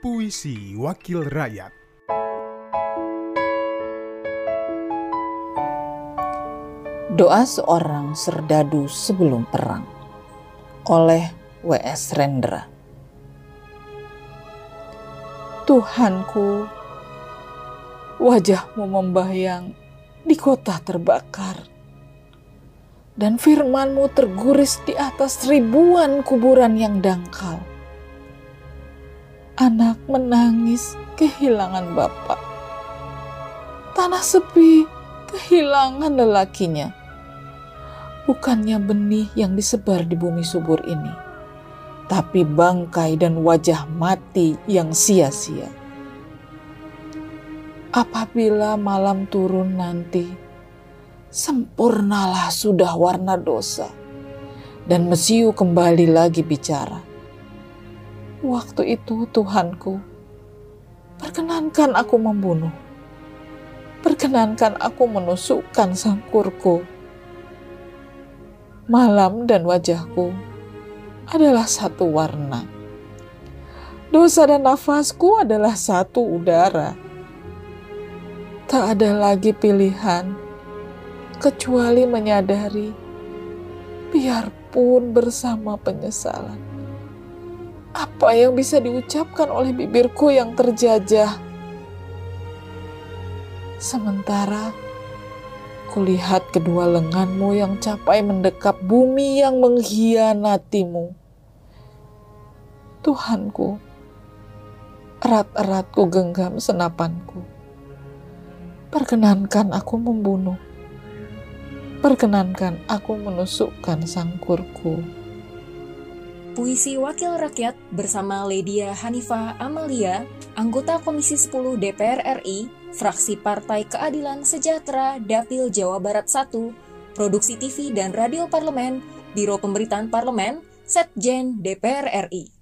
Puisi Wakil Rakyat. Doa seorang serdadu sebelum perang. Oleh W.S. Rendra. Tuhanku, wajahmu membayang di kota terbakar dan firmanmu terguris di atas ribuan kuburan yang dangkal. Anak menangis kehilangan bapak. Tanah sepi kehilangan lelakinya. Bukannya benih yang disebar di bumi subur ini, tapi bangkai dan wajah mati yang sia-sia. Apabila malam turun nanti, sempurnalah sudah warna dosa. Dan Mesiu kembali lagi bicara. Waktu itu Tuhanku, perkenankan aku membunuh. Perkenankan aku menusukkan sangkurku. Malam dan wajahku adalah satu warna. Dosa dan nafasku adalah satu udara. Tak ada lagi pilihan kecuali menyadari, biarpun bersama penyesalan. Apa yang bisa diucapkan oleh bibirku yang terjajah? Sementara kulihat kedua lenganmu yang capai mendekap bumi yang mengkhianatimu. Tuhanku, erat-erat ku genggam senapanku. Perkenankan aku membunuh perkenankan aku menusukkan sangkurku. Puisi Wakil Rakyat bersama Ledia Hanifah Amalia, anggota Komisi 10 DPR RI, fraksi Partai Keadilan Sejahtera Dapil Jawa Barat 1, Produksi TV dan Radio Parlemen, Biro Pemberitaan Parlemen, Setjen DPR RI.